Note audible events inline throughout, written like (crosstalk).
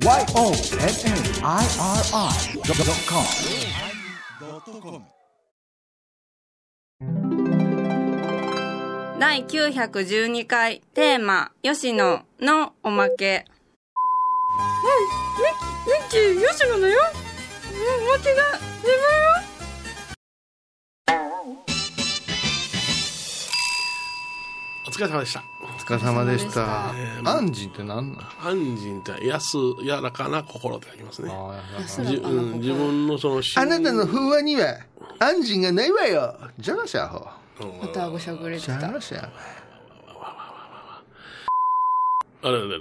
YONNIRI.com 第912回テーマ「吉野」のおまけ。うんミッキー吉野だよ。うんおまけが出お疲れ様でした。お疲れ様でしたえ。ーアンジンって何なん？安心って安、柔らかな心って書きますね。自分のその心あなたの風話にはアンジンがないわよ。じゃらしゃほ。またごしゃくれてじゃたらしゃ。あれあれあれ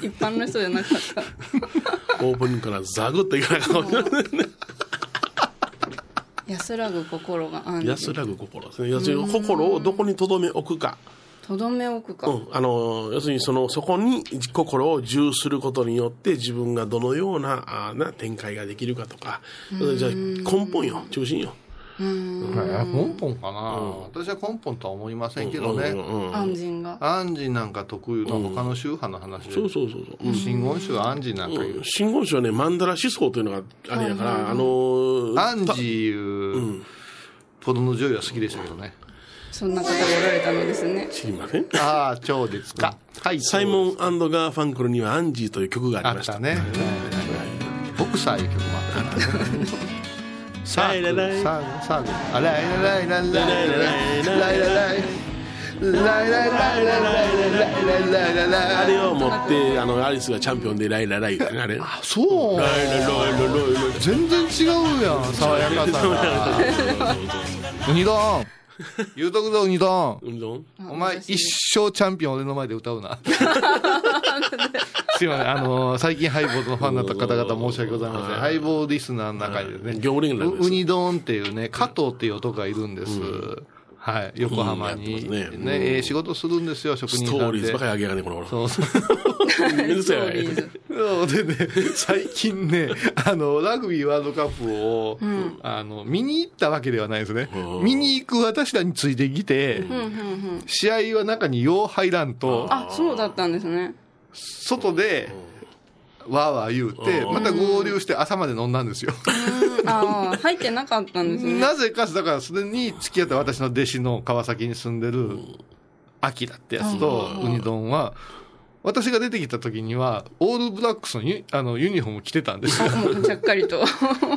(laughs) 一般の人じゃなかったオープニングからザグっていかなかったかもしれない安らぐ心が安安らぐ心ですね。心をどこに留め置くか。とどめ置くか、うん、あの要するにそのそこに心を重することによって自分がどのようなあーな展開ができるかとか。じゃあ根本よ。中心よ。根本かな、私は根本とは思いませんけどね。うんうんうん安心がアンジンなんか特有の他の宗派の話。で。そうそうそうそう。真言宗はアンジンなんか言う。真言宗はね、マンダラ思想というのがあれやから、あのーアンジーいう、ポルノ女優は好きでしたけどね。そんな方がおられたのですね知りませんああ、超ですか。はい。サイモンガーファンクルにはアンジーという曲がありまし。あったたね。ボクサーいう曲もあったからね。サークル、サークル、サークル。あらいららいららいららいららい。らいららい。らいらいらいらいらいらいらいらい。あれを持って、あの、アリスがチャンピオンでライラライあれ。ライそう。ラライラライラ全然違うやん、爽やかさが。ウニドン。(laughs) 言うとくぞ、ウニドン。うんどん？お前一生チャンピオン俺の前で歌うな。(laughs) すいません、あのー最近ハイボールのファンだった方々申し訳ございません。ハイボールリスナーの中にですね、業務連絡です。ウウニドンっていうね、加藤っていう男がいるんです。はい、横浜に。うんやってますね。ね、ええ仕事するんですよ、職人ストさんでーリーズばか。りあげやがね、このそう。そう。でね、最近ね、あの、ラグビーワールドカップを、あの、見に行ったわけではないですね。見に行く私らについてきて、試合は中によう入らんと、あそうだったんですね。外で、わーわー言うて、また合流して朝まで飲んだんですよ。ああ入ってなかったんですね。なぜか、だからすでに付き合った私の弟子の川崎に住んでる、アキラってやつと、ウニ丼は、私が出てきた時には、オールブラックスのユあのユニフォーム着てたんですよ。もうちゃっかりと。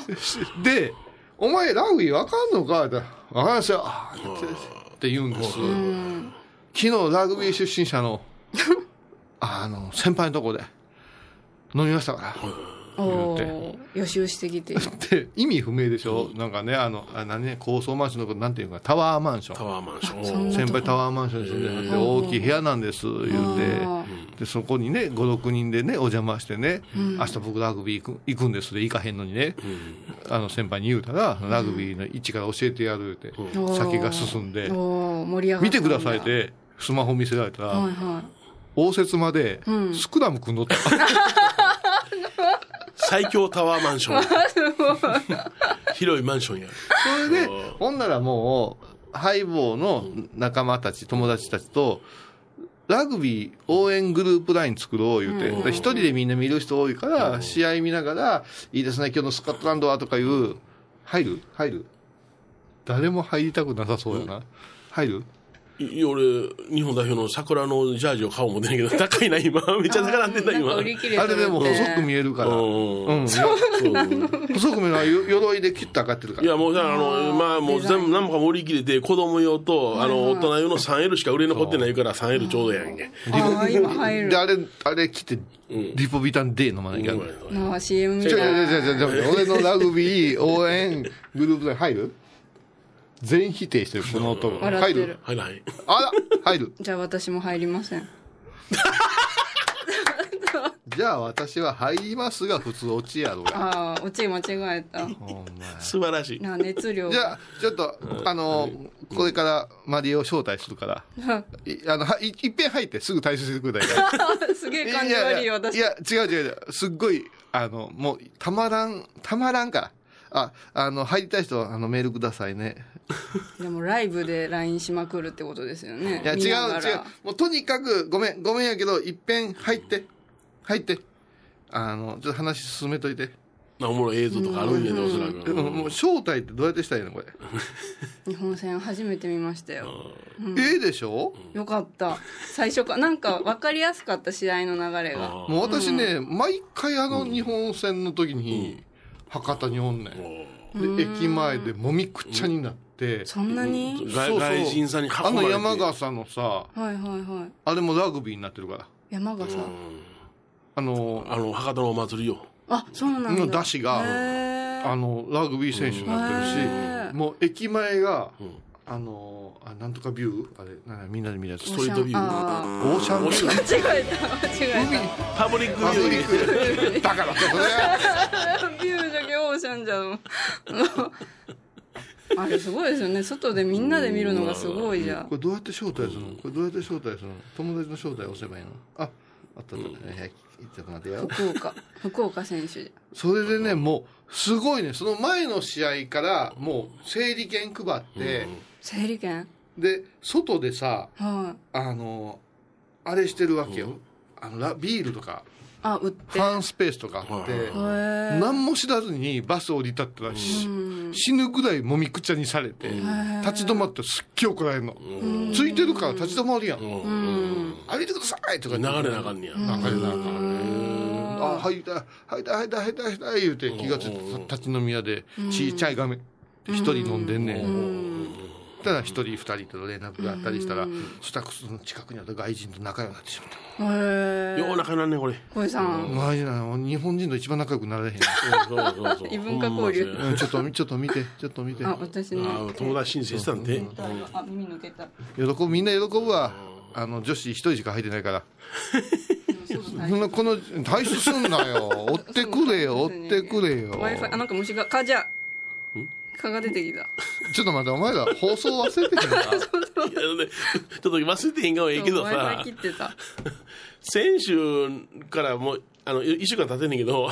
(laughs) で、お前ラグビーわかんのか？って、わかりましたよってって言うんです。昨日ラグビー出身者の、あの、先輩のとこで飲みましたから。おお予習してきて。(laughs) で、意味不明でしょ、なんかね、あの、あ何ね、高層マンションのこと、なんていうか、タワーマンション。タワーマンション。先輩タワーマンションに住んではって、大きい部屋なんです、言うあて。で、そこにね、5、6人でね、お邪魔してね、明日僕ラグビー行く行くんですで、行かへんのにね、あの先輩に言うたら、ラグビーの位置から教えてやるって、先が進んで、おお盛り上がった見てくださいって、スマホ見せられたら、はいは応接間で、スクラム組んどった。(laughs) 最強タワーマンション。(laughs) 広いマンションや。それで、ほんならもう、ハイボーの仲間たち、友達たちと、ラグビー応援グループライン作ろう言うて、で一人でみんな見る人多いから、試合見ながら、いいですね、今日のスコットランドはとかいう、入る？入る？誰も入りたくなさそうやな。入る？い俺、日本代表の桜のジャージを買おう思ってんねんけど、高いな、今。(laughs) めっちゃ高なってんだ、今。あれでも細く見えるから。うんうん。そう細く見えるのはよ鎧でキュッと上がってるから。いや、もう、だからあの、まあ、もう全部、何もかも売り切れて、子供用と、あの、大人用の 3L しか売れ残ってないから、3L ちょうどやんけ。ああ今入るで、あれ、あれ着て、リポビタン D 飲まなきゃ。ああ CM みたちょちょいなちょちょちょ俺のラグビー応援グループで入る全否定してる、この音。笑ってる入る？はいはい。あら入る (laughs) じゃあ私も入りません (laughs) じゃあ私は入りますが、普通落ちやろうが。ああオチ間違えたほんま素晴らしい。な熱量じゃあ、ちょっと、あの、これからマリオ招待するから、いあの、はいいっぺん入ってすぐ退出してくれたらいいから。(laughs) すげえ感じ悪いよ私いや、違う違う違う。すっごい、あの、もう、たまらん、たまらんから。あ、あの、入りたい人は、あの、メールくださいね。(laughs) でもライブで LINE しまくるってことですよね。いや、違う見ながら。違う。もう、とにかく、ごめん、ごめんやけど、いっぺん入って、入って。あの、ちょっと話進めといて。おもろい映像とかあるんやね、おそらく。うん。もう正体ってどうやってしたらいいのこれ。日本戦初めて見ましたよ。ええでしょ？よかった。最初か。なんか分かりやすかった試合の流れが。もう私ね、毎回あの日本戦の時に、博多におんねん。で、駅前でもみくっちゃになって、そんなに？外人さんにあの山笠のさ、はいはいはい。あれもラグビーになってるから。山笠？あの、あの、博多のお祭りよ。あそうなんだ。の出汁があの、ラグビー選手になってるし、もう駅前が、ん。あの、あなんとかビュー？あれ、なみんなで見るやつ。ストリートビュー。あオーシャンビュー。オーシャン間違えた間違えパブリックビュー。だから、それ。たビューじゃけオーシャンじゃん (laughs) あれすごいですよね。外でみんなで見るのがすごいじゃん。これどうやって招待するの？これどうやって招待するの？友達の招待押せばいいの？あ、あったあった。はいちょっと待ってよ。福岡。福岡選手じそれでね、もう、すごいね、その前の試合から、もう、整理券配って、整理券？で、外でさ、はい。あの、あれしてるわけよ。あの、ラビールとか、あ売って。ファンスペースとかあって、何も知らずにバス降り立ったら、し死ぬぐらいもみくちゃにされて、立ち止まってすっげえ怒られるの。ついてるから立ち止まるやん。歩いてくださいとか流れなあかんねや。流れなあかんあ、入った、入った、入った、入った、入った、言うて気がついて、立ち飲み屋で、ちいちゃい画面、一人飲んでんねん。たら一人二人と連絡があったりしたら、そしたらその近くにあった外人と仲良くなってしまった。へえよう仲なんねんこれ。小井さんマジなの日本人と一番仲良くなれへん。そうそうそうそう。異文化交流ちょっと、ちょっと見て、ちょっと見て。あ私のあ友達申請したんで。あ耳抜けた喜ぶ、みんな喜ぶわ。あの、女子一人しか入ってないから。そんなこの、退出すんなよ。追ってくれよ、追ってくれよ。w i f i あなんか虫が蚊じゃ蚊が出てきた。ちょっと待って、お前ら放送忘れてへんかいやねちょっと忘れてへんかもええけどさ。切ってた。先週からもうあの1週間経ってんねんけど、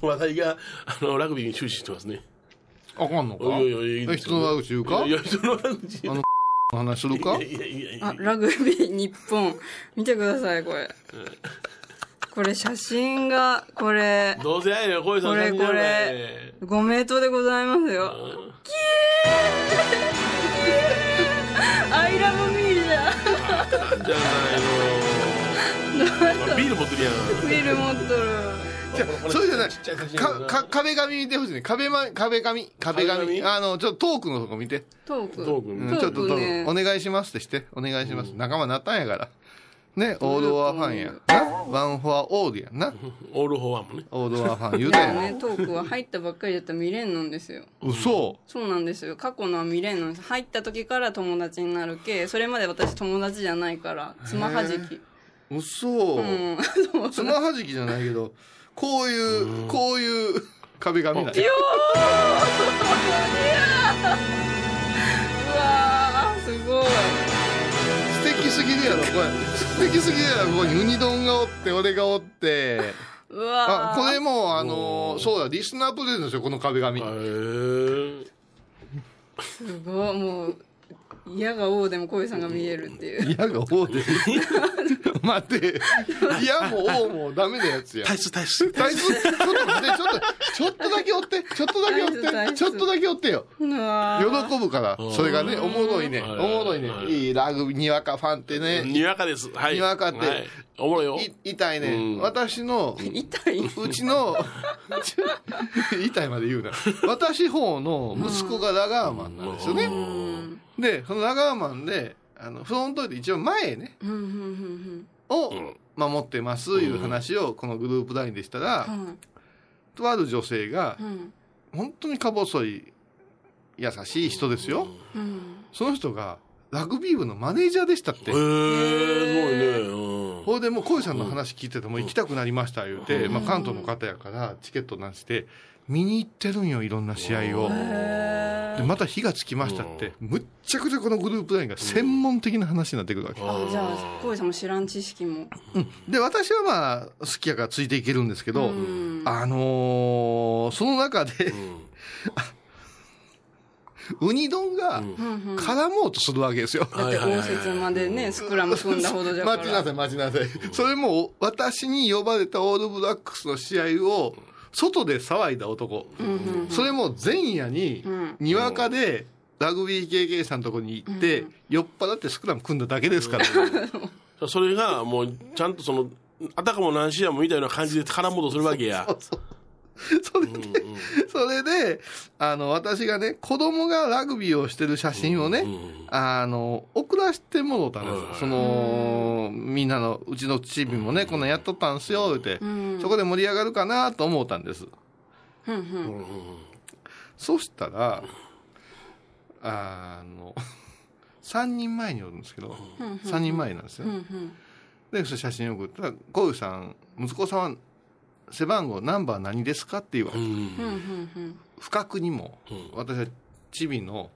話題があのラグビーに終始してますね。あかんのか？おいおいおいえ人の悪口言うか？いや人の悪口あの話するか？いやいやいやいや。あラグビー日本。見てくださいこれこれ写真がこれ。どうせやねん小井さんこれこれ。ねご名答でございますよ。アイラブミーじゃん。じゃないのビール持ってるやん。ビール持っとる。じゃあそれじゃない。かか壁紙見てほしいね。壁,、ま、壁紙。壁紙。あのちょっとトークのとこ見て、トーク？トーク？うん。ちょっとトークねお願いしますってして。お願いします、仲間になったんやからねオールオアファンやな。ワンフォアオールやんな。オールフォーワンもね。オールオアファン言うたやん、ねトークは入ったばっかりだったら見れんのんですよ。嘘。そうなんですよ。過去のは見れんのです。入った時から友達になるけそれまで私友達じゃないからつまはじき。嘘、うん。そうつまはじきじゃないけどこういうこういう壁紙だようわーすごい。素敵すぎるやろこれ。素敵すぎるやろここにウニ丼がおって俺がおって。うわー。あこれもうあのーそうだリスナープレゼントですよこの壁紙。へえすごいもう嫌が王でも小さんが見えるっていう。嫌が王で。待って。嫌も王もダメなやつや。体質体質大切。ちょっと待って。ちょっとちょっとだけ追って。ちょっとだけ追って。ちょっとだけ追ってよ。喜ぶから。それがねおもろいね。はい。おもろいね。はい。いいラグビーにわかファンってね。にわかです。はい。にわかって。はい。おもろいよ。い痛いね。うん。私の痛い？うちの (laughs) 痛いまで言うな。私方の息子がラガーマンなんですよね。うんでそのラガーマンであのフロントで一応前ね。うんうんうんをん。守ってますいう話をこのグループ LINE でしたら、うん。とある女性がうん。本当にか細い優しい人ですよ、うん。その人がラグビー部のマネージャーでしたって、へえすごいね。うん。ほいでもう小井さんの話聞いてても行きたくなりました言うて、まあ、関東の方やからチケットなんして見に行ってるんよいろんな試合を。でまた火がつきましたって、むっちゃくちゃこのグループ LINE が専門的な話になってくるわけ、あじゃあ小井さんも知らん知識も。で私はまあ好きやからついていけるんですけど、うん。あのーその中で、(laughs) ウニ丼が絡もうとするわけですよ。だって応接までね、スクラム組んだほどじゃから。待ちなさい、待ちなさい。それも、私に呼ばれたオールブラックスの試合を、外で騒いだ男。それも前夜に、にわかで、ラグビー経験者のところに行って、酔っ払ってスクラム組んだだけですから、(laughs) それがもうちゃんとそのあたかも何試合もみたいな感じで絡もうとするわけや。そ (laughs) れで、それで、あの、私がね、子供がラグビーをしてる写真をね、あの、送らせてもろたんですよ。その、みんなの、うちのチームもね、こんなんやっとったんすよ、って、そこで盛り上がるかなと思ったんです。そしたら、あの、(laughs) 3人前におるんですけど、3人前なんですよ。で、その写真を送ったら、小遊さん、息子さんは背番号ナンバー何ですかって言われて、不覚にも、私はチビの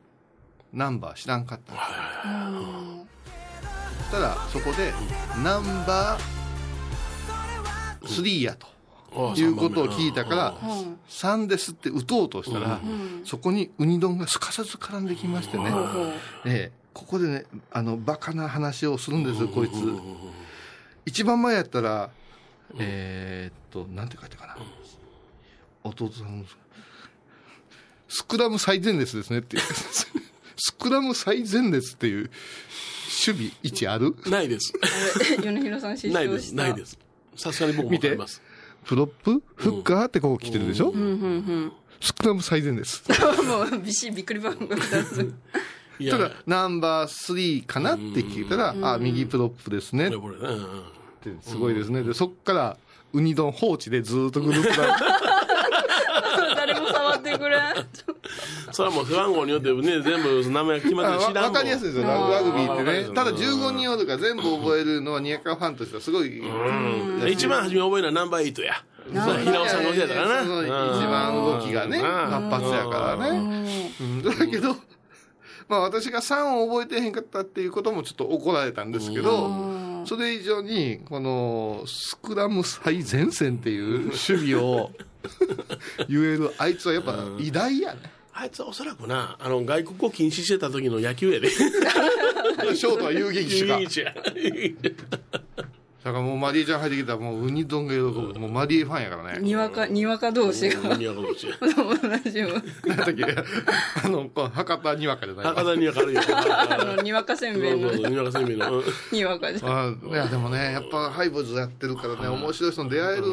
ナンバー知らんかったんです。よただそこでナンバー3やということを聞いたから3ですって打とうとしたらそこにウニ丼がすかさず絡んできましてね。ええ。ここでねあのバカな話をするんですよこいつ。一番前やったらえーっとなんて書いてあるかな。弟さんスクラム最前列ですねっていう。(laughs) スクラム最前列っていう守備位置ある？ないです。(laughs) 米広さん失ないです。ないです。さすがに僕も見てます。プロップ？フッカーってここ来てるでしょ、うん。うんうん。スクラム最前列。もう、びっしりびっくり番号2つ。ただナンバー3かなって聞いたら、あ右プロップですね。っこれ。ねうんうんてすごいですね。でそっからウニ丼放置でずーっとグループライン。誰も触ってくれん。(laughs) それはもう背番号によってね全部名前が決まってる知らんもん。わかりやすいですよラグビーってね。ただ15人おるから全部覚えるのはにわかファンとしてはすごい、うん。一番初め覚えるのはナンバー8や。それ平尾さんが教えたからな。一番動きがねうん。活発やからね、うん。だけどまあ私が3を覚えてへんかったっていうこともちょっと怒られたんですけどそれ以上にこのスクラム最前線っていう守備を (laughs) 言えるあいつはやっぱ偉大やね。あいつはおそらくなあの外国語禁止してた時の野球やで。(laughs) ショートは遊撃手が有一やだからもうマリエちゃん入ってきたらもうウニ丼が喜ぶもうマリエファンやからね。にわか、にわか同士が。にわか同士や友達も。何だっけ？あのこう博多にわかじゃないわ。博多には軽いよ。あの、にわかせんべいの。そうそうそうにわかせんべいの。うん。にわかじゃ。あいやでもねやっぱハイボーズやってるからね面白い人に出会える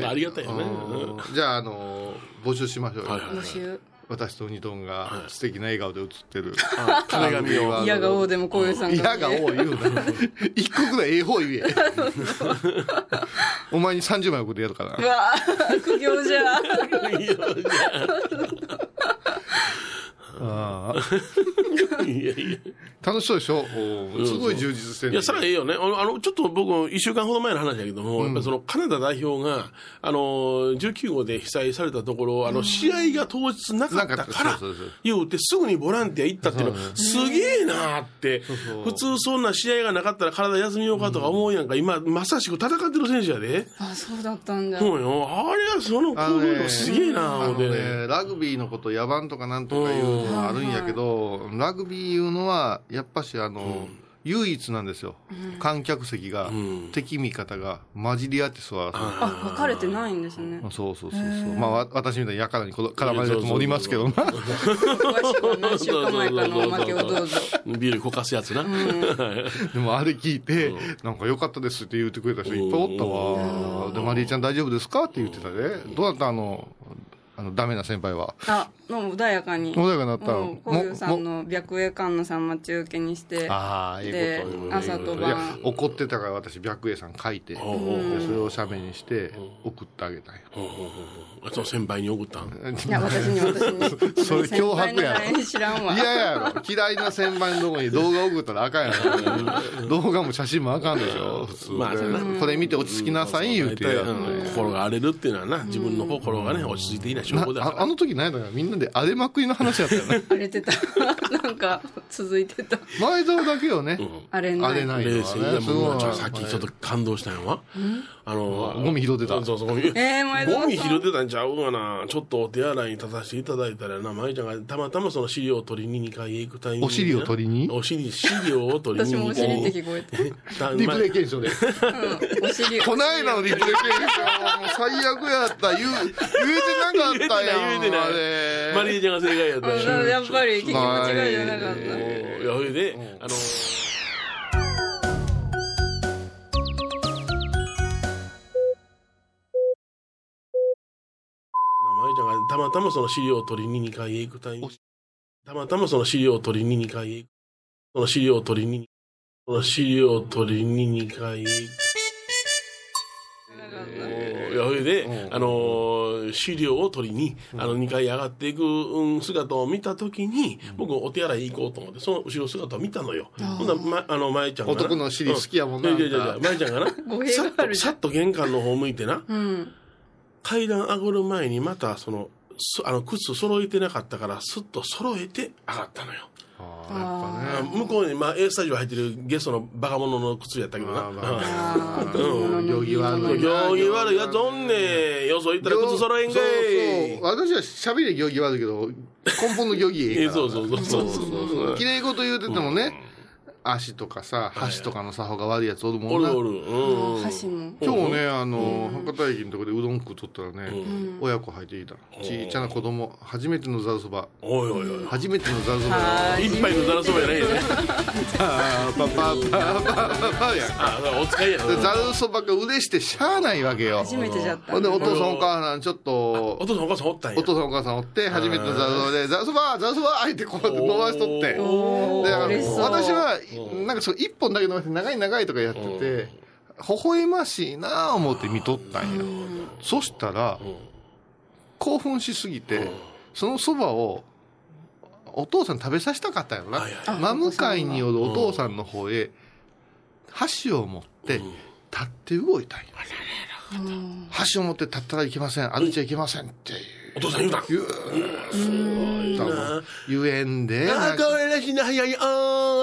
ねありがたいよね。うん。じゃああの募集しましょうよ、募集。私とウニ丼が素敵な笑顔で写ってる。あ金紙を。嫌が王でもこういうさん嫌が多い言うな。一個ぐらいえ。え方言えお前に30枚送ってやるから。うわぁ、苦行じゃ。いやあいやいや楽しそうでしょ？おすごい充実してるいや、それはええよね。あの、あのちょっと僕、一週間ほど前の話だけども、やっぱりその、カナダ代表が、あの、19号で被災されたところ、あの、試合が当日なかったなから言うて、すぐにボランティア行ったっていうの、すげえなって普通そんな試合がなかったら体休みようかとか思うやんか、今、まさしく戦ってる選手やで。あ、そうだったんだ。そうよ。あれはそのあのね行動すげえなあの思って。ね、ラグビーのこと野蛮とかなんとかいうあるんやけど、ラグビーいうのはやっぱしあの、唯一なんですよ、観客席が、ん。敵味方が混じり合って座る、あ、分かれてないんですね。そうそうそうそう。まあわ私みたいにやからにこ絡まれるやつもおりますけどな。詳しくは何週間前かのおまけをどうぞ。ビールこかすやつな。(laughs) でもあれ聞いて、なんか良かったですって言ってくれた人いっぱいおったわ、でマリーちゃん大丈夫ですかって言ってたで。どうだった？あのあのダメな先輩はあ、もう穏やかに。穏やかになったうんこういうさんの白衣観音さん待ち受けにして。ああ、ええことで朝といや晩、怒ってたから私、白衣さん書いて、それを写メにして、送ってあげたんよ。ほうほうほうほうその先輩に送ったん？(laughs) いや、私に私に。それ脅迫やろ知らんわ。嫌やろ。嫌いな先輩のとこに動画送ったらあかんやろ。動画も写真もあかんでしょ、普通。まあこれ見て落ち着きなさい言うて心が荒れるっていうのはな、自分の心がね、落ち着いていない。ああの時何やったかなみんなで荒れまくりの話やったよね。(laughs) 荒れてた。(laughs) なんか続いてた前澤だけよね。あれないあれないの冷はね。静ですもさっきちょっと感動したんやわ。あの、ゴミ拾ってたそうそう、ゴミ。えーゴミ拾ってたんちゃうかな。ちょっとお手洗いに立たせていただいたらな、舞ちゃんがたまたまその資料を取りに2階へ行くタイミングお尻を取りに？お尻、資料を取りに私もお尻って聞こえてたリプレイ検証で。お尻こないだのリプレイ検証、もう最悪やった。言う、言えてなかったやん。言えてない。マリエちゃんが正解やったし。うんやっぱり聞き間違いじゃなかった。い。や、それで、あの、まゆちゃんがたまたまその資料を取りに2階へ行くタイミング。たまたまその資料を取りに2階へ行く。その資料を取りにその資料を取りに2階へ行くそれで、うん。あのー資料を取りに、あの2階上がっていくうん姿を見たときに、僕お手洗い行こうと思ってその後ろ姿を見たのよ、ほんなら、ま、あの舞ちゃんがな。男の尻好きやもんなういやいやいや舞ちゃんがな。(laughs) さっとさっと玄関の方向いてな。うん。階段上がる前にまたそのそあの靴揃えてなかったからスッと揃えて上がったのよあーやっぱね。あ向こうに、まあ、A スタジオ入ってるゲストのバカ者の靴やったけどな。まあまああーうん行儀悪いうん行儀悪いやつおんねん。よそ行ったら靴揃えんかそうい。そう。私は喋りで行儀悪いけど、根本の行儀えええから。(laughs) そうそうそうそうそう。(laughs) 綺麗事言うててもね、足とかさ、箸とかの作法が悪いやつおるもんな。おるおる。うん。箸も今日ね、あの、博多駅のとこでうどん食うとったらね、ん親子入ってきた。ちいちゃな子供、初めてのざるそば。おいおいおい。初めてのざるそば。はい一杯のざらそばやないよね。パパパパパパパやん。あ、お使いやざるそばが嬉してしゃあないわけよ。初めてじゃったほんで、お父さんお母さん、ちょっとお、父さんお母さんおったんや。お父さんお母さんおって、初めてのざるそばで、ざるそば、ざるそば、あえてこうやって伸ばしとって。おで、私は、なんかそう、一本だけ伸ばして、長い長いとかやってて、微笑ましいなぁ思って見とったんよ。そしたら、興奮しすぎて、そのそばを、お父さん食べさせたかったんやろな。真向かいによるお父さんの方へ、箸を持って、立って動いたんよ。箸を持って立ったらいけません。歩いちゃいけませんっていう。お父さん言うた？ん。言うな言えんで。あ、かわいらしいな、早い、あ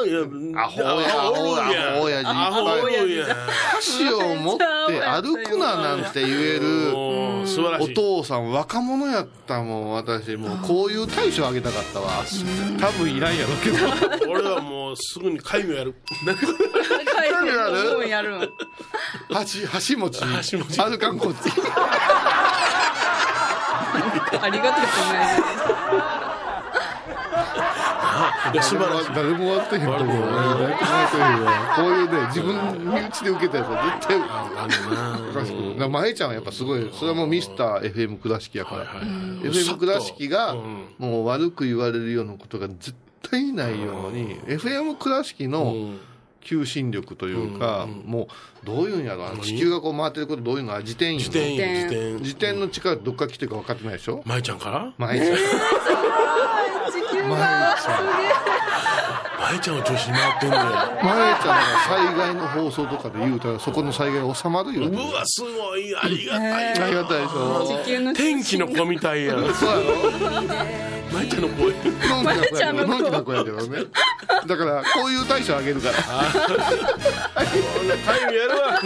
ーいや。アホやアホや。アホやじ。アホや。箸を持って歩くななんて言える。おー素晴らしい。お父さん若者やったもん私。もうこういう大将あげたかったわ。多分いらんやろうけど。(laughs) 俺はもうすぐに戒名やる。帰ってやる。やる。ん箸箸持ち。箸持ち。歩かんこっちありがたくないいや、素晴らしい。誰も終わってへんと思う誰も終わってへんわこういうね自分身内で受けたやつは絶対あるなおかしくない。だから舞ちゃんはやっぱすごいそれはもうミスター FM 倉敷やから、FM 倉敷がうんもう悪く言われるようなことが絶対ないように FM 倉敷うのん求心力というか、もうどういうんやろ地球がこう回ってることどういうのは自転自転、自転自転。自転の力どっから来てるか分かってないでしょ？舞ちゃんから？舞ちゃん。(laughs) 地球舞がん舞ちゃんを中心に回ってんね舞ちゃんが災害の放送とかで言うたらそこの災害収まるよ、うわ、すごい、ありがたい。ありがたいでしょ天気の子みたいやん。そうやろ。舞ちゃんの声。のんきな子やけどのんきな子やけどね。だからこういう大賞あげるから。戒名やるわ。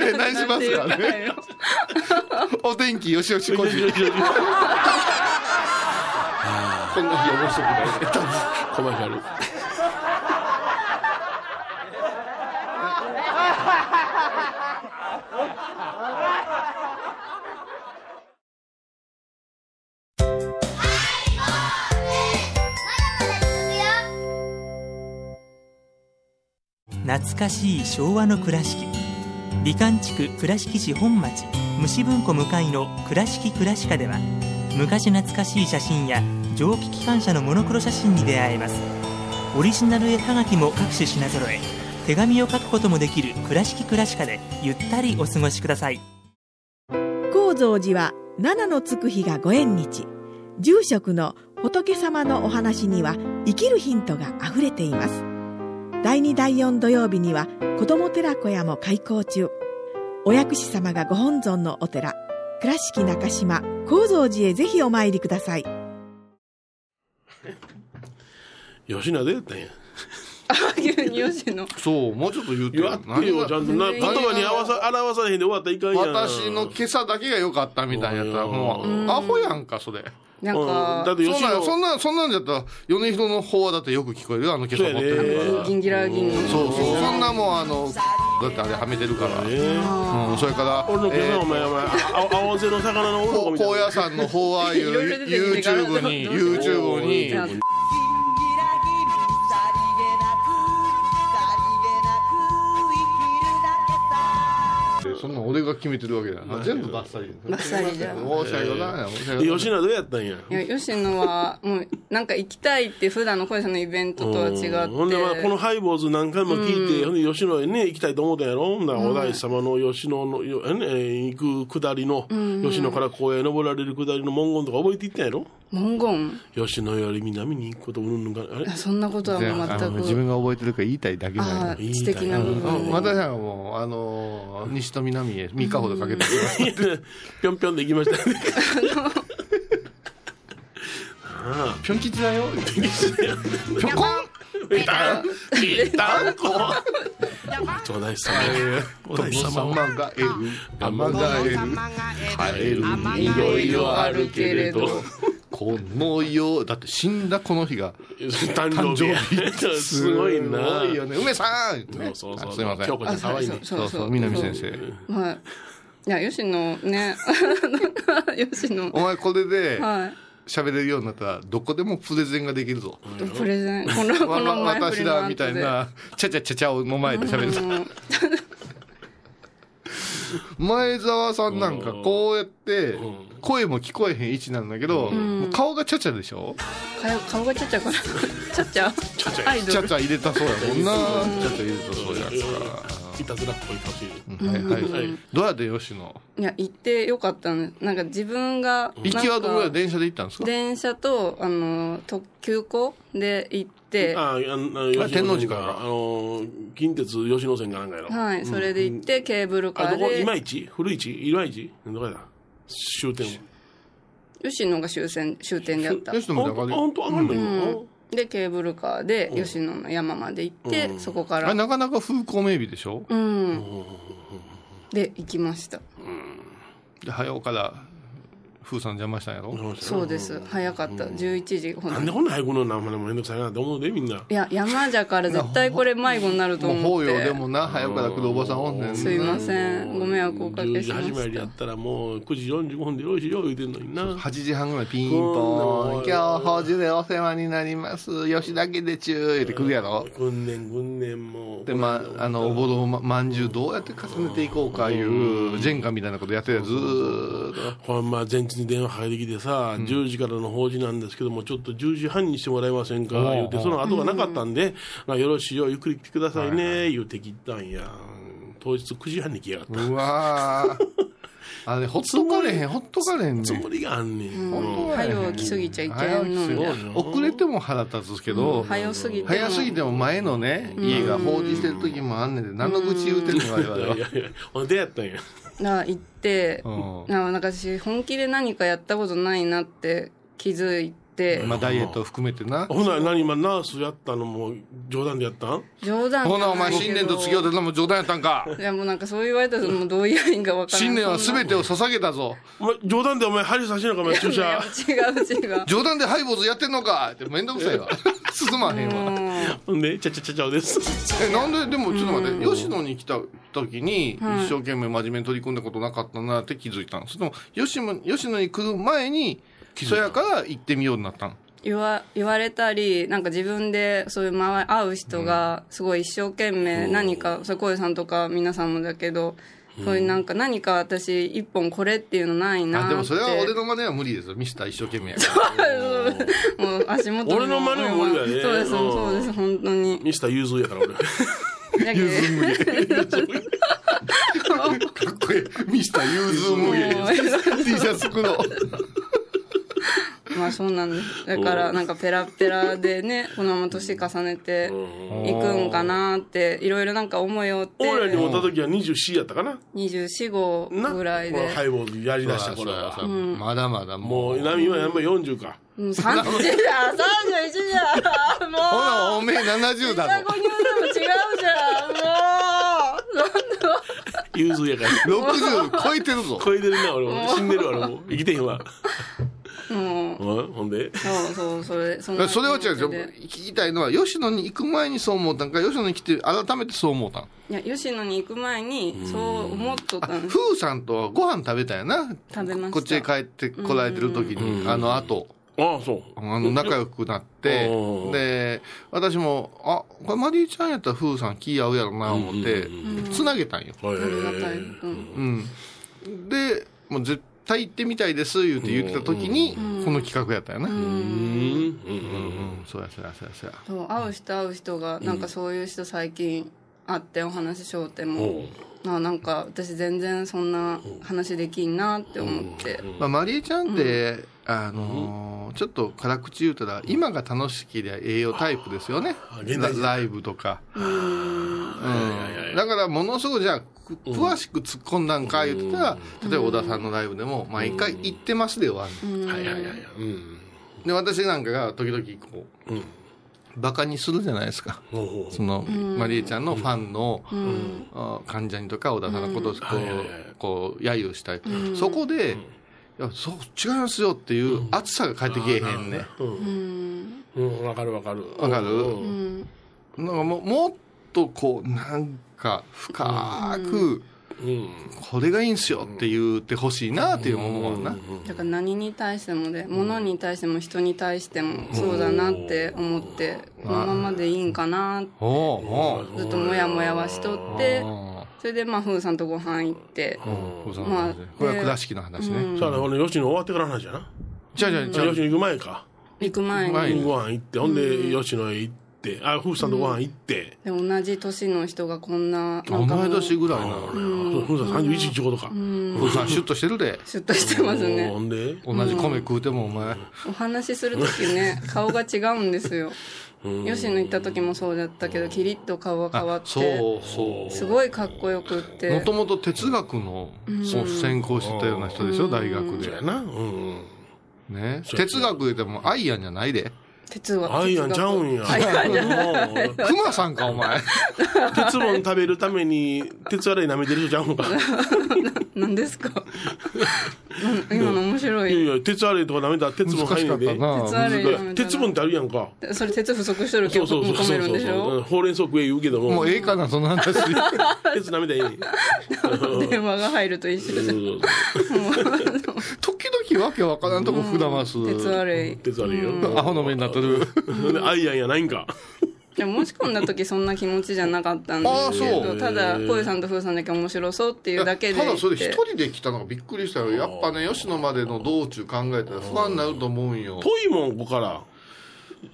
え何しますかね。お天気よしよしこじこんな日面白くないコマーシャル。懐かしい昭和の倉敷。美観地区倉敷市本町。虫文庫向かいの「倉敷倉歯科」では昔懐かしい写真や蒸気機関車のモノクロ写真に出会えます。オリジナル絵はがきも各種品揃え手紙を書くこともできる「倉敷倉歯科」でゆったりお過ごしください。高蔵寺は七のつく日がご縁日。住職の仏様のお話には生きるヒントがあふれています。第2第4土曜日には子ども寺小屋も開校中。お薬師様がご本尊のお寺倉敷中島・高蔵寺へぜひお参りください。(laughs) 吉野でやったんや。そう、もうちょっと言うてよ。言わってよ、ちゃんとな。言葉に合わさ、表さへんで終わったらいかんやん。私の今朝だけが良かったみたいなやったら、もう、アホやんか、それ。うんなんかだって吉そんなん、そ野んなん、そんなんじゃったら、米広の方はだってよく聞こえるよ、あの今朝持ってるから。ギンギラギンのそうそう、そんなもん、あの、だってあれはめてるから。えーうん、それから、俺の今朝おえ前、お前、あ青瀬の魚のー鱗みたいな。高野山の方 YouTube に、YouTube に、そんなん俺が決めてるわけだよな。全部バッサリ。バッサリじゃん。申し訳ござい。申し訳ござい吉野どうやったんや？いや吉野はもうなんか行きたいって普段の小石さんのイベントとは違って。うん。ほんで、まあ、このハイボーズ何回も聞いて、ほんで、吉野へね、行きたいと思ったんやろ？ほんなら、お大師様の吉野の、よえね、行く下りの、吉野から公園へ登られる下りの文言とか覚えていったんやろ？文言。吉野より南に行くことうんぬんか、あれ？そんなことはもうあ全く。の自分が覚えてるから言いたいだけなんやああ知的な部分私はもう、あのー西と南へ3日ほどかけて。(laughs) ぴょんぴょんで行きましたね。(laughs) ぴょん吉だよ。ぴょこん。ペタン、ペタンコ。お大師様。お大師様。様がえる、様がえる、帰る、いろいろあるけれど、この世、だって死んだこの日が、(laughs) 誕生日。(laughs) すごいな。すごいよね。梅さんそうそうそう。あすいません。京子ちゃん可愛いね。そうそう、南先生。はいいや吉野ね (laughs) 吉野お前これではい喋れるようになったら、どこでもプレゼンができるぞ。プレゼンこのこわの前振私りの後らみたいでな、ちゃちゃちゃちゃをの前で喋れた。うん (laughs) 前澤さんなんかこうやって、声も聞こえへん位置なんだけど、顔がちゃちゃでしょ？顔顔がちゃちゃから (laughs) ちゃちゃ？ちゃちゃ。入れたそうやもんな。ちゃちゃ入れたそうやか。いたずらっぽい顔し。はいはい。どうやって吉野？いや行ってよかったねなんか自分が行きはどこやなんか電車で行ったんですか？電車とあの特急行で行ってああ、あ天王寺からあの、近鉄吉野線かなんかやろ。はい、それで行って、ケーブルカあ、どこ、ーで、いまいち古市？いまいちどこやだ終点。吉野が終点終点であった。吉野まで上がる本当上がんないので、ケーブルカーで吉野の山まで行って、そこから、なかなか風光明媚でしょ？うん。で、行きました。で早うから風さん邪魔したんやろ？そうです。早かった。11時ほどなん。でこんな早くのな、もうめんどくさい。なって思うで、みんな。いや、山じゃから絶対これ迷子になるともう法思って。要でもな早うから来るおばさんおんねん。すいません。ご迷惑をおか10けしま時始まり。やったらもう9時45分でよろしいよ言うてんのにな。8時半ぐらいピンポーン、今日法事でお世話になります。吉田家でちゅーって来るやろ？訓練訓練も。で、まあ、あの、おぼろままん。じゅうどうやって重ねていこうかいう、ジェンガみたいなことやってるやずーっと。ほん。ま前日に電話かけてきてさ、10時からの法事なんですけども、ちょっと10時半にしてもらえませんか言うて、その後がなかったんで、まあよろしいよ、ゆっくり来てくださいね、言うて切ったんや。当日9時半に来やがった。うわー。(laughs) あれ、ほっとかれへん、ほっとかれへんねん。つもりがあんねん。ほっとかれへん早う来すぎちゃいけんのに遅れても腹立つけど、早すぎても。早すぎても前のね、家が放置してる時もあんねんで、何の愚痴言うてんの我々は。いやいや、ほんでやったんや。な行って、うん。ななんか私本気で何かやったことないなって気づいて、まあ、ダイエットを含めてな。ほな、何今、ナースやったのも冗談でやったん？冗談ほな、お前、新年と月を出たのも冗談やったんか。いやもうなんかそう言われたらもうどう言えばいいんかわからない新年は全てを捧げたぞ。お前、冗談でお前、針刺しなのか、お前、注射。違う違う冗談でハイボーズやってんのかってめんどくさいわ。(laughs) 進まへんわ。ほんで、ちゃちゃちゃちゃおです。え、なんで、でもちょっと待って、吉野に来た時に、一生懸命真面目に取り組んだことなかったなって気づいたんそれとも、吉野吉野に来る前に、そやから行ってみようになったん？言わ言われたりなんか自分でそういう周り会う人がすごい一生懸命何か、それ小江さんとか皆さんもだけど、そういうなんか何か私一本これっていうのないなって。あ、でもそれは俺の真似は無理ですよ。ミスター一生懸命やから。(laughs) もう足元俺の真似も無理やね。そうですうんそうです本当に。ミスター融通やから、俺。だけ。ど (laughs) かっこいい。ミスター融通無芸。T シャツ作ろう。まあそうなんです。だからなんかペラペラでね、(laughs) このまま年重ねていくんかなって、いろいろなんか思いをって、俺らに会った時は24やったかな？24、5なぐらいで。ハイボールやりだした頃は。そうやそう。やまだまだもう。もう今今やっぱ40か。うん30じゃん !31 じゃん。もう。ほな、おめえ70だ双子ぞ。乳でも違うじゃん。も融通やから。60超えてるぞ。超えてるな俺も。死んでるわ俺も。生きてへんわうん。ほんで？そうそう、それ、そそれは違う聞きたいのは、吉野に行く前にそう思ったんか、吉野に来て改めてそう思ったん？いや、吉野に行く前に、そう思っとったんです。ふうさんとはご飯食べたんやな。食べました。こっちへ帰ってこられてる時に、あの後。ああそう。あの仲良くなって。(laughs) うん、で、私も、あ、これマリーちゃんやったらふうさん気合うやろな思って、つなげたんよ。はい。ありがたい。うん。うん。で、もう絶対行ってみたいです、言うて言ってた時に、この企画やったよな。うん、うん。うんうん、そうや、そうや、そうや、そうや。そう会う人会う人がなんかそういう人最近会ってお話ししようっておもあなんか私全然そんな話できんなって思って。まあ、マリエちゃんって、あのーちょっと辛口言うたら、今が楽しきりゃ栄養タイプですよね。あ。現代人ラライブとか。うん。うん。だから、ものすごいじゃあ、く詳しく突っ込んだんか言ってたら、例えば小田さんのライブでも、毎回行ってますで終わる。はいはいはいはい。うん。で、私なんかが時々こう、うん。バカにするじゃないですか。ほうほうその、マリエちゃんのファンの、うん。あ関ジャニとか小田さんのことをこう、こう、揶揄したい。そこで、いや、そう、違いますよっていう熱さが返ってけえへんね。うん。うん。わかるわかる。わかる？うん。なんかももっとこう、なんか深く、うん。これがいいんすよって言ってほしいなっていう思うわな。だから何に対してもで物に対しても人に対してもそうだなって思ってこのままでいいんかなおおう。ずっとモヤモヤはしとってそれでまあ風さんとご飯行ってまあこれは倉敷の話ね。さあこの吉野終わってからの話やな。じゃあじゃあじゃあ。吉野行く前か。行く前前にご飯行ってほんで吉野へ行ってあ夫婦さんとご飯行って。で同じ年の人がこんななお前年ぐらいな。夫婦さん31ってことか。おさんシュッとしてるで。シュッとしてますほねん。で？同じ米食うてもお前。お話しする時ね (laughs) 顔が違うんですよ。吉野行った時もそうだったけどキリッと顔が変わってそうそう。すごいかっこよくって。もともと哲学の専攻してたような人でしょ、大学で。そうや。な。うん。ね？哲学言うてもアイアンじゃないで。鉄はアイアンちゃうんや。(laughs) (laughs) クマさんか、お前。鉄分食べるために鉄洗い舐めてる人ちゃうのか。(laughs) 何ですか？うん今の面白い。いやいや鉄洗いとか舐めたら鉄分入んねん鉄あれやめたら。鉄分ってあるやんか。それ鉄不足しとるけどそうそうそう込めるんでしそうょ？ほうれん草食え言うけども。もうええかな、その話。鉄舐めたらええ電話が入ると一緒じゃん。そうそう時々わけわからんとこ膨らます。鉄悪い。鉄悪いよ。アホの目になってる。アイアンやないんか。でも申し込んだ時そんな気持ちじゃなかったんですけそう。どただ小遊さんと風さんだけ面白そうっていうだけで。ただそれ一人で来たのがびっくりしたよ。やっぱね、吉野までの道中考えたら不安になると思うんよ。遠いもんここから。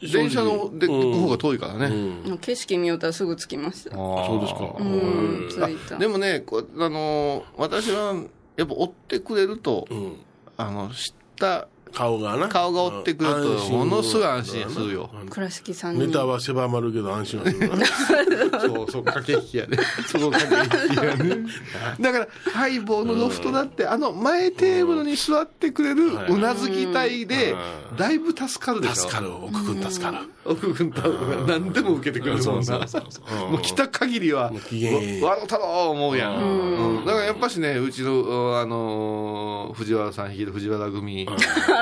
電車ので行く方が遠いからね。景色見よったらすぐ着きました。そうですか。うん着いた。でもね、こあのー私はやっぱ追ってくれると、うんあの、知った顔がな。顔が追ってくると、ものすごい安心するよ。倉敷さんネにタは狭まるけど安心はする。(laughs) なそう。そう、駆け引きやね。(laughs) そこ駆け引きやね。(laughs) だから、ハイボーのロフトだって、あの前テーブルに座ってくれるうなずき隊でう、んだいぶ助かるでしょ。助かる。奥君助かる。奥君と何でも受けてくれるもんな。もう来た限りは、わ笑うたろう思うやんだからやっぱしね、うちの、あのー、藤原さん率いる藤原組、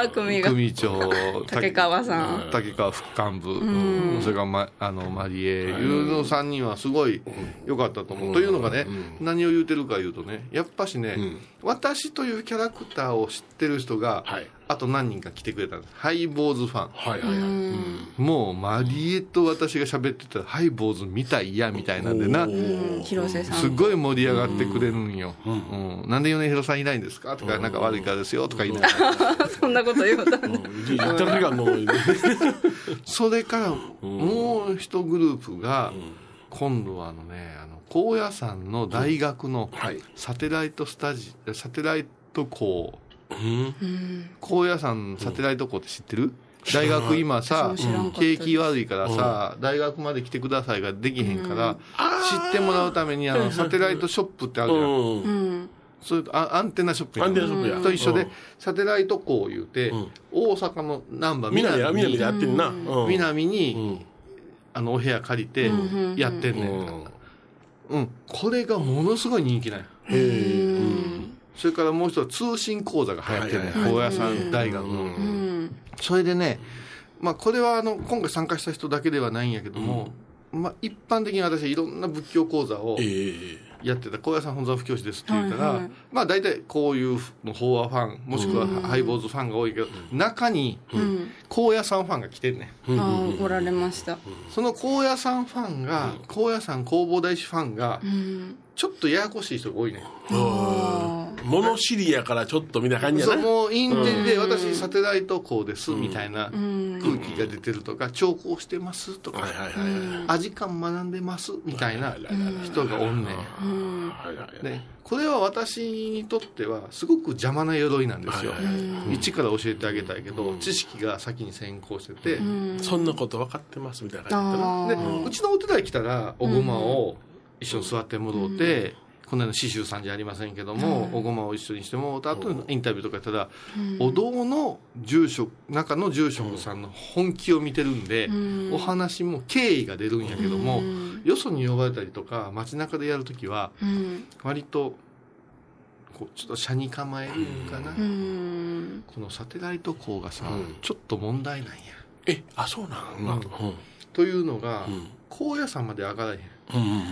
組が組長、竹川さん。竹川副幹部、それから、ま、あのマリエ、いうの3人はすごい良かったと思う。というのがね、何を言うてるか言うとね、やっぱしね、私というキャラクターを知ってる人が、はいあと何人か来てくれたんです。ハイボーズファン。はいはいはい。もうマリエと私が喋ってた。らハイボーズ見たいやみたいなんでな。うん。広瀬さん。すごい盛り上がってくれるんよ。うん。なんで米広さんいないんですか？とか、なんか悪いからですよ？とか言いながら。(laughs) そんなこと言うたんで言ったらかんの (laughs) それから、もう一グループが、今度はあのね、あの、高野山の大学のはい。サテライトスタジ、サテライト校うん。高野山サテライト校って知ってる、大学今さ景気悪いからさ、大学まで来てくださいができへんから、知ってもらうためにあのサテライトショップってあるじゃん、うん。うんそれとあアンテナショップや。アンテナショップや。と一緒で、うん。サテライト校言うて、ん。大阪の難波南や、南でやにってんな。うん。南に、うん。あのお部屋借りてやってんねん、うん。うん、これがものすごい人気なんや。へえ。それからもう一つは通信講座が流行ってるね。高野山大学の、うんそれでね、まあ、これはあの今回参加した人だけではないんやけども、まあ、一般的に私はいろんな仏教講座をええ。やってた高野山本山布教師ですって言ったら、はいはい。まあ大体こういう法話ファンもしくはハイボーズファンが多いけど、中にうん。高野山ファンが来てんねん。ああおられました。その高野山ファンが、高野山弘法大師ファンがうんちょっとややこしい人が多いね。物知りやからちょっとみたいな感じやな。もうインテリで私サテライト校ですみたいなうん。空気が出てるとか聴講してますとかはいはいはいはい。アジカン学んでますみたいな人がおんねうん。はいはいんでこれは私にとってはすごく邪魔な鎧なんですよ。一から教えてあげたいけど知識が先に先行してて。そんなこと分かってますみたいな感じでうちのお手伝い来たらおごまを一緒に座ってもろうて、こんなの刺繍さんじゃありませんけども、おごまを一緒にしてもあとインタビューとかたら、お堂の住職中の住職さんの本気を見てるんで、お話も敬意が出るんやけども、よそに呼ばれたりとか街中でやるときはうん。割とこうちょっと車に構えるんかな、うん。このサテライト校がさ、うん。ちょっと問題なんや。え、あ、そうなん？な。うん。というのが、ん。高野山まで上がらへんうんうん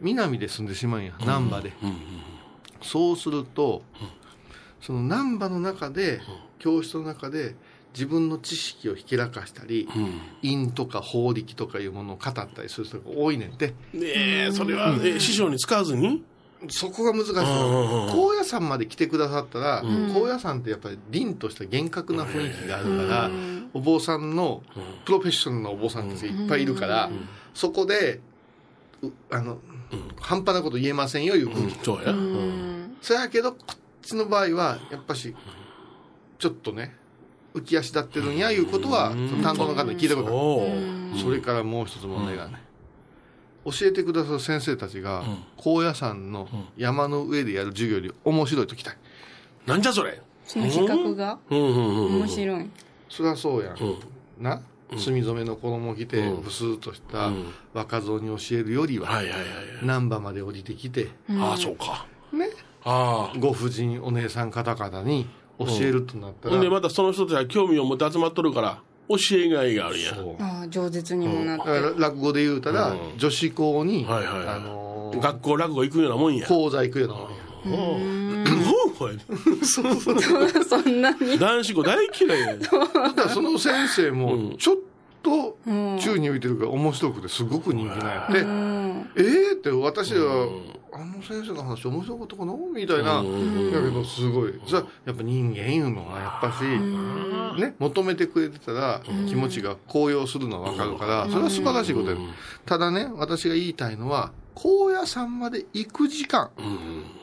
南で住んでしまうんや難波で、うんそうすると、その難波の中で、教室の中で自分の知識をひけらかしたり、うん。陰とか法力とかいうものを語ったりする人が多いねんて。ねえ、それは、え、師匠に使わずに？そこが難しい。うんうんうん高野山まで来てくださったら、高野山ってやっぱり凛とした厳格な雰囲気があるから、お坊さんのプロフェッショナルなお坊さんたちがいっぱいいるから、そこでうあの、半端なこと言えませんよいう空気、そうや。うん。そやけどこっちの場合はやっぱしちょっとね浮き足立ってるんやいうことはその担当の方に聞いたことある。それからもう一つ問題がね、教えてくださる先生たちが、高野山の山の上でやる授業より面白いときたい。なんじゃそれ。その比較が。面白い。そりゃそうやん。な？墨染めの衣着て、うん。ブスッとしたうん。若造に教えるよりは、難波まで降りてきて、はい。ああ、そうか。ね。ああ。ご婦人お姉さん方々に教えるとなったら、ほんで、またその人たちが興味を持って集まっとるから、教えがいがあるんや。そう。ああ饒舌にもなっだからて落語で言うたら、うん。女子校に、はいはいはい。あのー学校落語行くようなもんや。講座行くようなもんや。うん (laughs) そんなに？男子校大嫌いやねだからその先生もちょっとうん。宙に浮いてるから面白くてすごく人気なんやって、うん。えー？って私は、あの先生の話面白かったかなみたいな、だけどすごい。それはやっぱ人間いうのはやっぱし、ね、求めてくれてたら気持ちが高揚するのは分かるから、それは素晴らしいことや、ただね私が言いたいのは高野山まで行く時間、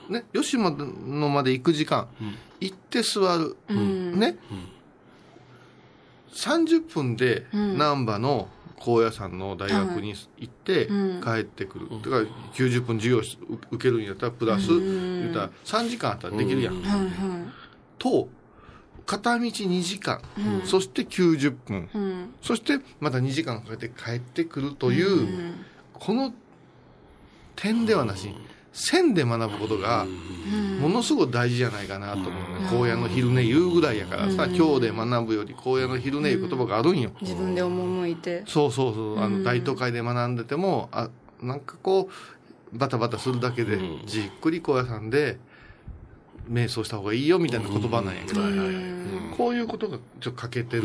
ね、吉本のまで行く時間、行って座る、ね、30分で難波の高野山の大学に行って帰ってくる、だから90分授業し受けるんやったらプラス、言ったら3時間あったらできるやん、と片道2時間、そして90分、うん。そしてまた2時間かけて帰ってくるという、この点ではなし線で学ぶことがものすごく大事じゃないかなと思うね。荒野の昼寝言うぐらいやから。さ今日で学ぶより荒野の昼寝いう言葉があるんよ。自分で赴いて。そうそうそう。あの大都会で学んでてもあなんかこうバタバタするだけでじっくり高野山で瞑想した方がいいよみたいな言葉なんやけど。こういうことがちょっと欠けてる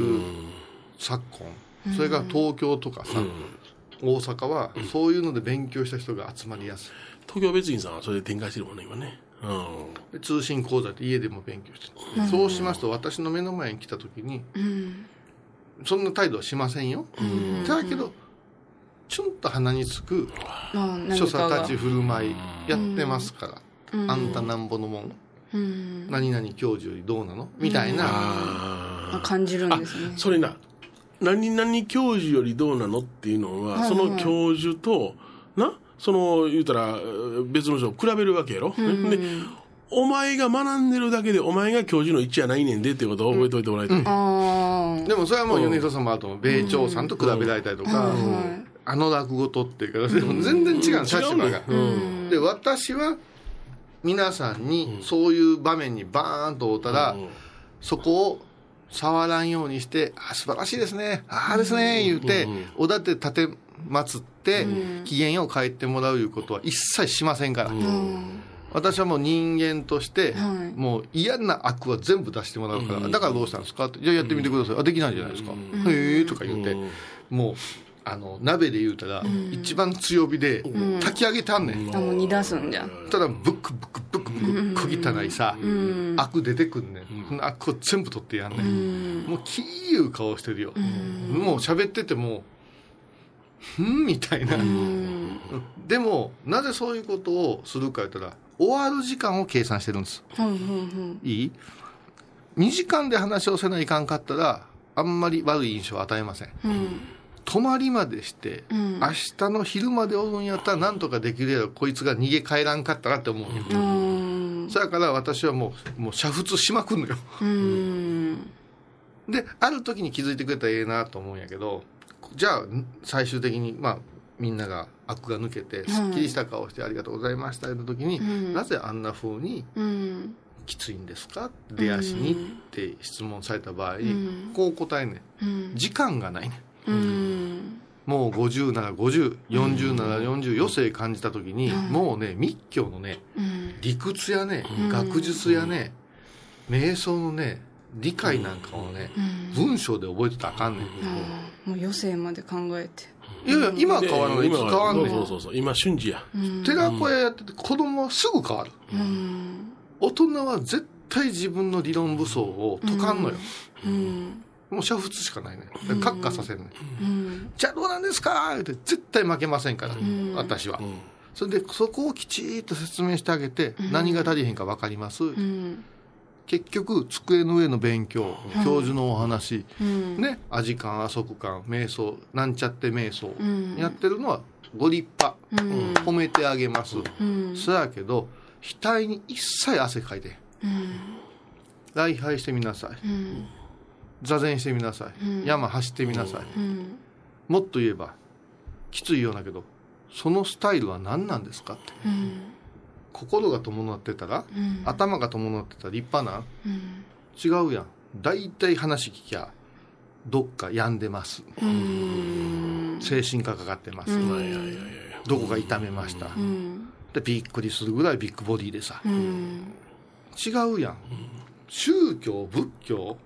昨今。それが東京とかさ大阪はそういうので勉強した人が集まりやすい東京別院さんはそれで展開してるもんね、今ね。うん。で通信講座って家でも勉強してる、そうしますと私の目の前に来た時に、そんな態度はしませんよ、だけどちょんと鼻につく所作立ち振る舞いやってますから、あんたなんぼのもん。うん。何々教授よりどうなの？みたいな、感じるんですね。あそれな。何々教授よりどうなの？っていうのは、はいはい。その教授となその言うたら別の人を比べるわけやろ、でお前が学んでるだけでお前が教授の位置やないねんでっていうことを覚えておいてもらいたい、ああでもそれはもう米広さんもあると米朝さんと比べられたりとか、はいあの落語とっていうかでも全然違うの立場が、うん。で私は皆さんにそういう場面にバーンと会うたら、そこを触らんようにして「あ素晴らしいですね。ああですね」言うて、おだて立て祀って、機嫌を変えてもらういうことは一切しませんから、私はもう人間として、はい。もう嫌な悪は全部出してもらうから、だからどうしたんですか？って、じゃあやってみてください。あ、できないじゃないですか。へえとか言って、もう、あの、鍋で言うたら、一番強火で炊き上げたんねん。あもう煮出すんじゃん。ただ、ブックブックブックブック小汚いさ、悪出てくんねん。その悪を全部取ってやんねん。もう、キーいう顔してるよ。もう喋ってても、ふんみたいな。でも、なぜそういうことをするか言ったら、終わる時間を計算してるんです。いい ?2 時間で話をせないかんかったら、あんまり悪い印象を与えません。うんうん泊まりまでして、ん明日の昼までおるんやったら、なんとかできるやろ、こいつが逃げ帰らんかったらって思うよ。うんそやから私はもう、もう煮沸しまくんのよ。うんで、ある時に気づいてくれたらええなと思うんやけど、じゃあ、最終的に、まあ、みんなが悪が抜けて、すっきりした顔してありがとうございましたの時に、うん。なぜあんな風にうん。きついんですか？出足にって質問された場合、ん。こう答えんねうん。ん時間がないねん。うん。もう50なら5040なら40余生感じた時に、もうね密教のねうん。理屈やね、学術やね瞑想のね理解なんかをね、文章で覚えてたらあかんねん、あーもう余生まで考えて。いやいや今は変わらない。いつ変わんねん。そうそうそう今瞬時や、寺子屋やってて子供はすぐ変わる、うん。大人は絶対自分の理論武装を解かんのよ、うん。もう煮沸しかないね。閣下させるね、うん。じゃあどうなんですかって絶対負けませんから、私は、それでそこをきちっと説明してあげて、何が足りへんか分かります、うん結局机の上の勉強教授のお話、うん。ねアジ感ア足感瞑想なんちゃって瞑想、ん。やってるのはご立派、うん。褒めてあげます、うん。そやけど額に一切汗かいて礼拝してみなさい。うん。座禅してみなさい、山走ってみなさい、うん。もっと言えばきついようだけどそのスタイルは何なんですかって。うん心が伴ってたら、うん。頭が伴ってたら立派なうん。違うやん。大体話聞きゃどっか病んでます。うん。精神科かかってます、どこか痛めました、うん。でびっくりするぐらいビッグボディでさ、うん。違うやん、宗教仏教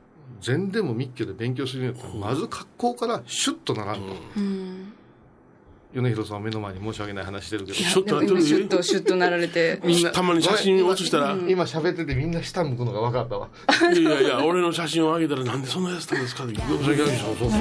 禅でも密教で勉強するんやったら、まず格好からシュッとならんと、うん米広さんを目の前に申し訳ない話してるけど。ちょっとシュッとシュッとなられて。(laughs) みんな。たまに写真写したら、い今喋っててみんな下向くのが分かったわ。やいやいや、俺の写真をあげたら、なんでそんなやつなんですかって、それそうそうそう。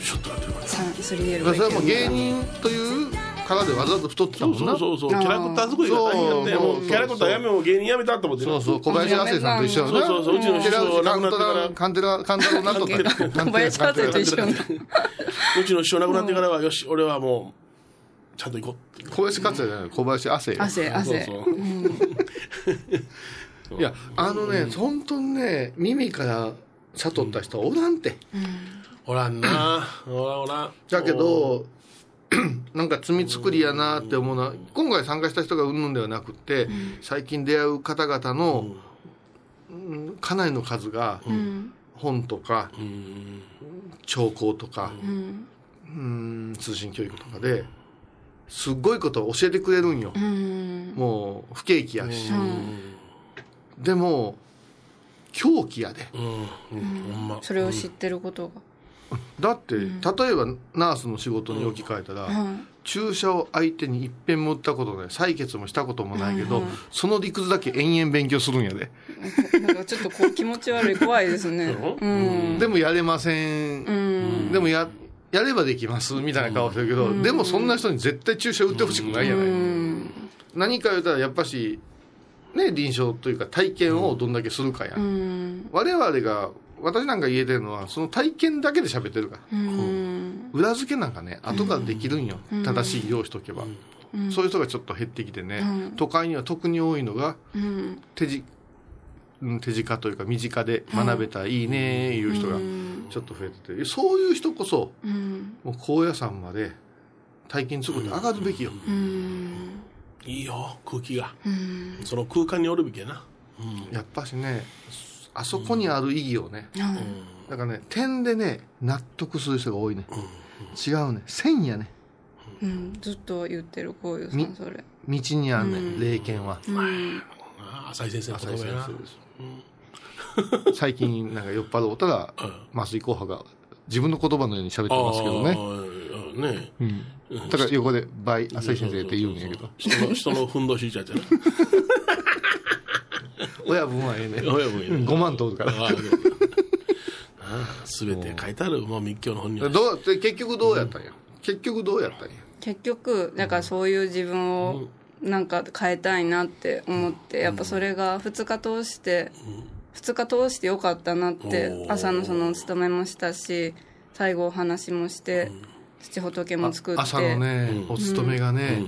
シュッとなってるから。さ 3L それはもう芸人というからでわざと太ってたそうもんな。そうそうそう、キャラクター作りが大変やって、そうもうキャラクターやめもう芸人やめたと思ってそうそう。小林亜生さんと一緒そうそうそう。うちの師匠亡くなってから。カンテラカンテラなんとか小林亜生と一緒に。(laughs) うちの師匠亡くなってからは、よし、俺はもう、ちゃんと行こうって。小林克也じゃない小林亜生よ。汗汗そうそう。いやあのね本当にね耳から悟った人はおらんて。おらんな、おらんおらん。だけど (clears throat) なんか罪作りやなって思うのは今回参加した人がうんぬんではなくって最近出会う方々のうん。かなりの数がうん本とかうん、兆候とか通信教育とかですっごいことを教えてくれるんよ。うん。もう不景気やし。うん。でも狂気やで。うん、うん、ほんま。それを知ってることだって例えばナースの仕事に置き換えたら注射を相手に一遍も打ったことない採血もしたこともないけど、うんうん。その理屈だけ延々勉強するんやで、なんかちょっとこう気持ち悪い怖いですね。う？ん。でもやれません、うん。でもややればできますみたいな顔してるけど、でもそんな人に絶対注射打ってほしくないやない、うん。何か言うたらやっぱしね、臨床というか体験をどんだけするかや。うん。我々が、私なんか言えてるのは、その体験だけで喋ってるから。うん。裏付けなんかね、後からできるんよ。うん。正しい用意しとけば。うん。そういう人がちょっと減ってきてね、うん。都会には特に多いのが、うん。手じ、うん手近というか身近で学べたらいいねいう人がうん。ちょっと増えてて、そういう人こそ、うん。もう高野山まで体験作って上がるべきよ。うん。いいよ、空気が。うん。その空間におるべきやな。やっぱしね、あそこにある意義をね、だからね、点でね、納得する人が多いね。違うね。線やね。うんずっと言ってるこういうさみんそれ道にあんねうんん、霊剣は。うんあ浅井先生の浅井先言葉やな。生です。最近なんか酔っ払うたら、増井候補が自分の言葉のように喋ってますけどね。ね。ねうん。だから横で倍、浅井先生って言うんやけど。人の、人のふんどしいちゃってな。親分はええね。親分やね5万取るから。すべて書いてある、もう密教の本には。どうで結局どうやったんや、結局どうやったんや？結局だからそういう自分をなんか変えたいなって思ってやっぱそれが2日通して2日通してよかったなって朝のそのお勤めもしたし最後お話もして土仏も作って。朝のね、お勤めがね、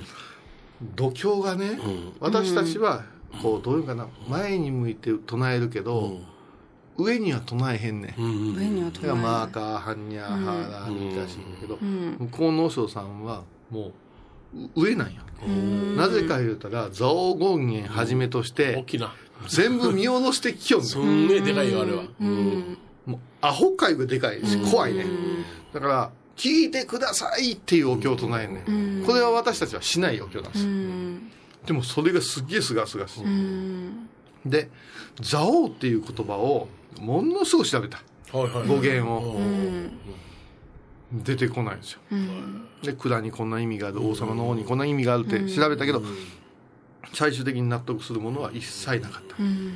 度胸がね、私たちはこうどういうかな前に向いて唱えるけど、上には唱えへんねん、うん上にはだから唱えマーカーハンニャーハーラーみたいらしいんだけど、うん向こうの和尚さんはもう上なんよ、なぜか言うたら蔵王権現はじめとし大てきな。全部見下ろしてきよんねん。すんげえでかいよ、あれは。うん。もうアホ界がでかいし怖いね、だから聞いてくださいっていうお経を唱えんね、ん、これは私たちはしないお経なんですうよ、んでもそれがすっげえすがすがしい、うん。で蔵王っていう言葉をものすごく調べた。はいはい。語源を。うん。出てこないんですよ。うん。で蔵にこんな意味がある王様の王にこんな意味があるって調べたけど、最終的に納得するものは一切なかった、うん。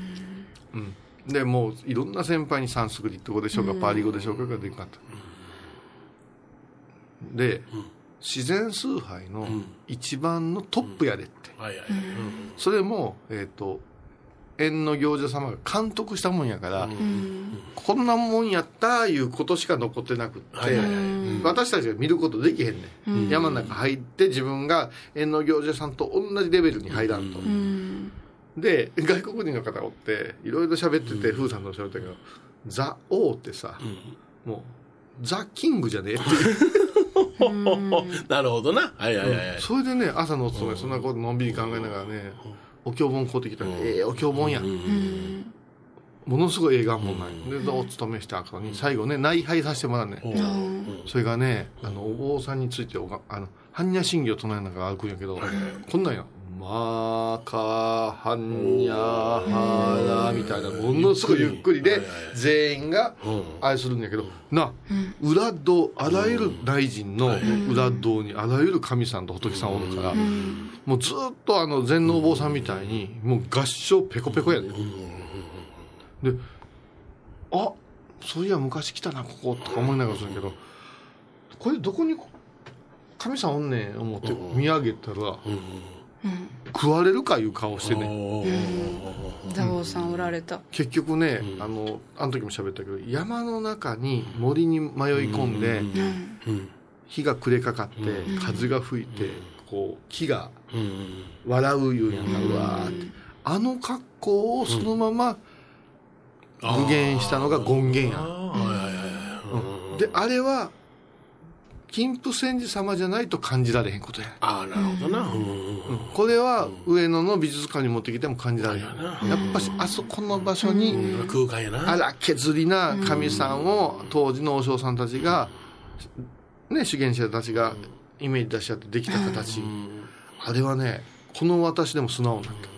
うん。でもういろんな先輩にサンスクリット語でしょうか、パーリ語でしょうかができなかった、で、自然崇拝の一番のトップやでって。それもえっ、と縁の行者様が監督したもんやから、うん。こんなもんやったいうことしか残ってなくって、私たちが見ることできへんね、ん、山の中入って自分が縁の行者さんと同じレベルに入らんと、うん。で外国人の方がおっていろいろ喋ってて、フーさんと喋ったけど「ザ・王」ってさ、もう「ザ・キング」じゃねえって。い (laughs) うなるほどな。はいはいはい。それでね朝のお勤めそんなことのんびり考えながらねお経本買うてきたら「ええお経本や」うん。ものすごい映画本なんよでお勤めした後に最後ね内拝させてもらうね。それがねあのお坊さんについておがあの般若心経を唱えながら歩くんやけどこんなんよ「マーカーハンニャハラ」みたいなものすごいゆっくりで全員があれするんやけどな裏堂あらゆる大臣の裏堂にあらゆる神さんと仏さんおるからもうずっとあの禅のお坊さんみたいにもう合唱ペコペコやねであそういや昔来たなこことか思いながらするけどこれどこに神さんおんねん思って見上げたら食われるかいう顔してね。ザオさんおられた。結局ねあのあの時も喋ったけど山の中に森に迷い込んで日が暮れかかって風が吹いてこう木が笑ういうんやなうわーって。あの格好をそのまま具現したのが権現や。であれは金峰千寺様じゃないと感じられへんことや。ああ、なるほどな。これは上野の美術館に持ってきても感じられへん。やっぱしあそこの場所に空間やな。荒削りな神さんを当時の和尚さんたちがね修験者たちがイメージ出し合ってできた形。あれはねこの私でも素直になった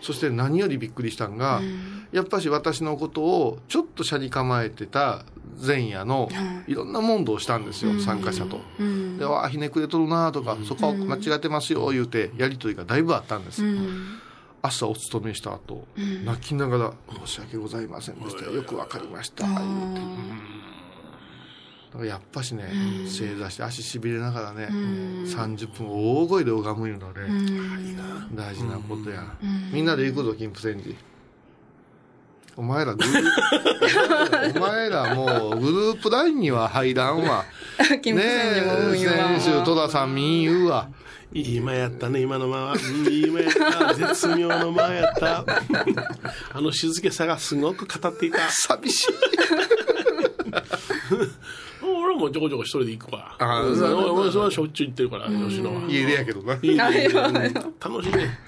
そして何よりびっくりしたんが、やっぱし私のことをちょっと車に構えてた前夜のい。ろんな問答をしたんですよ、参加者と。で、わあ、ひねくれとるなとか、そこは間違ってますよ、言うて、やりとりがだいぶあったんです。朝お勤めした後、泣きながら、申し訳ございませんでした。よくわかりました。言うて。だからやっぱしね、正座して足しびれながらね、ん。30分大声で拝むいうのね、うん。大事な。ことや、ん。みんなで行くぞ金峰山寺お前らグループ (laughs) お前らもうグループラインには入らんわ (laughs) 金ねえ用は先週戸田さん民言うわいい間やったね、今の間は。うんいい間やった。絶妙の間やった。(laughs) あの静けさがすごく語っていた。寂しい俺もちょこちょこ一人で行くわ。あうん俺俺それはしょっちゅう行ってるから、吉野は。家でやけどな楽しいね。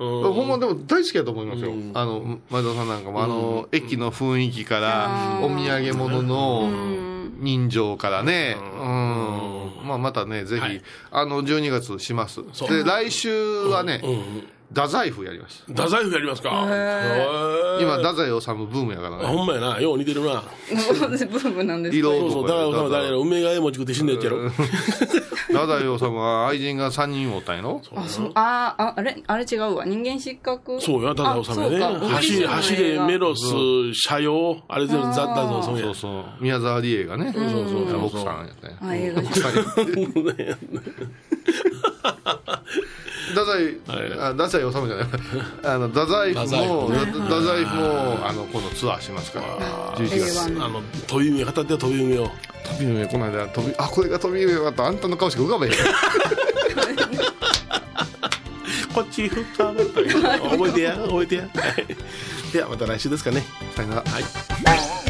うん。ほんまでも大好きやと思いますよ、うん。あの前田さんなんかもあの、駅の雰囲気から、うん。お土産物のん。人情からね、ううん。んまあ、またねぜひ、はい。あの12月します。で来週はね、太宰府やります太宰府やりますか。今太宰治ブームやからあね。ほんまやな。よう似てるな。(laughs) ブームなんです色そうそう。だから、だから誰やろ。梅がえ餅食って死んだやつやろ。太宰治。は愛人が3人おったんやろ。あそう。あああれ？あれ違うわ。人間失格？そうや、太宰治やね。走れ、走れ、メロスう、車用、あれ全部ザ・太宰治や。そう。そう。宮沢りえがね、そうそうそう奥さんやったんや。あ映画じゃ (laughs) (laughs) 太宰、はい。あ太宰治じゃない。(laughs) あの太宰府も太宰府もあの今度ツアーしますから。11月。飛び梅、片手は飛び梅を。飛び梅この間飛びあこれが飛び梅だった。あんたの顔しか浮かべへん。(laughs) こっち振った覚えてや、覚えてや。はい。では、また来週ですかね。さよなら。はい。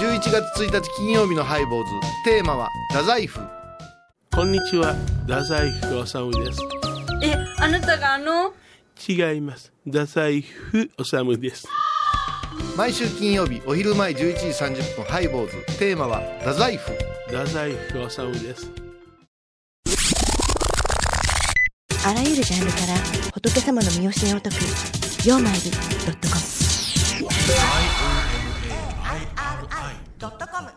11月1日金曜日のハイボーズテーマは太宰府こんにちは、太宰府治です。え、あなたがあの？違います。太宰府治です。毎週金曜日お昼前11時30分ハイボーズテーマは太宰府太宰府治です。あらゆるジャンルから仏様の身教えを解く「曜マイルドットコム」ドットコム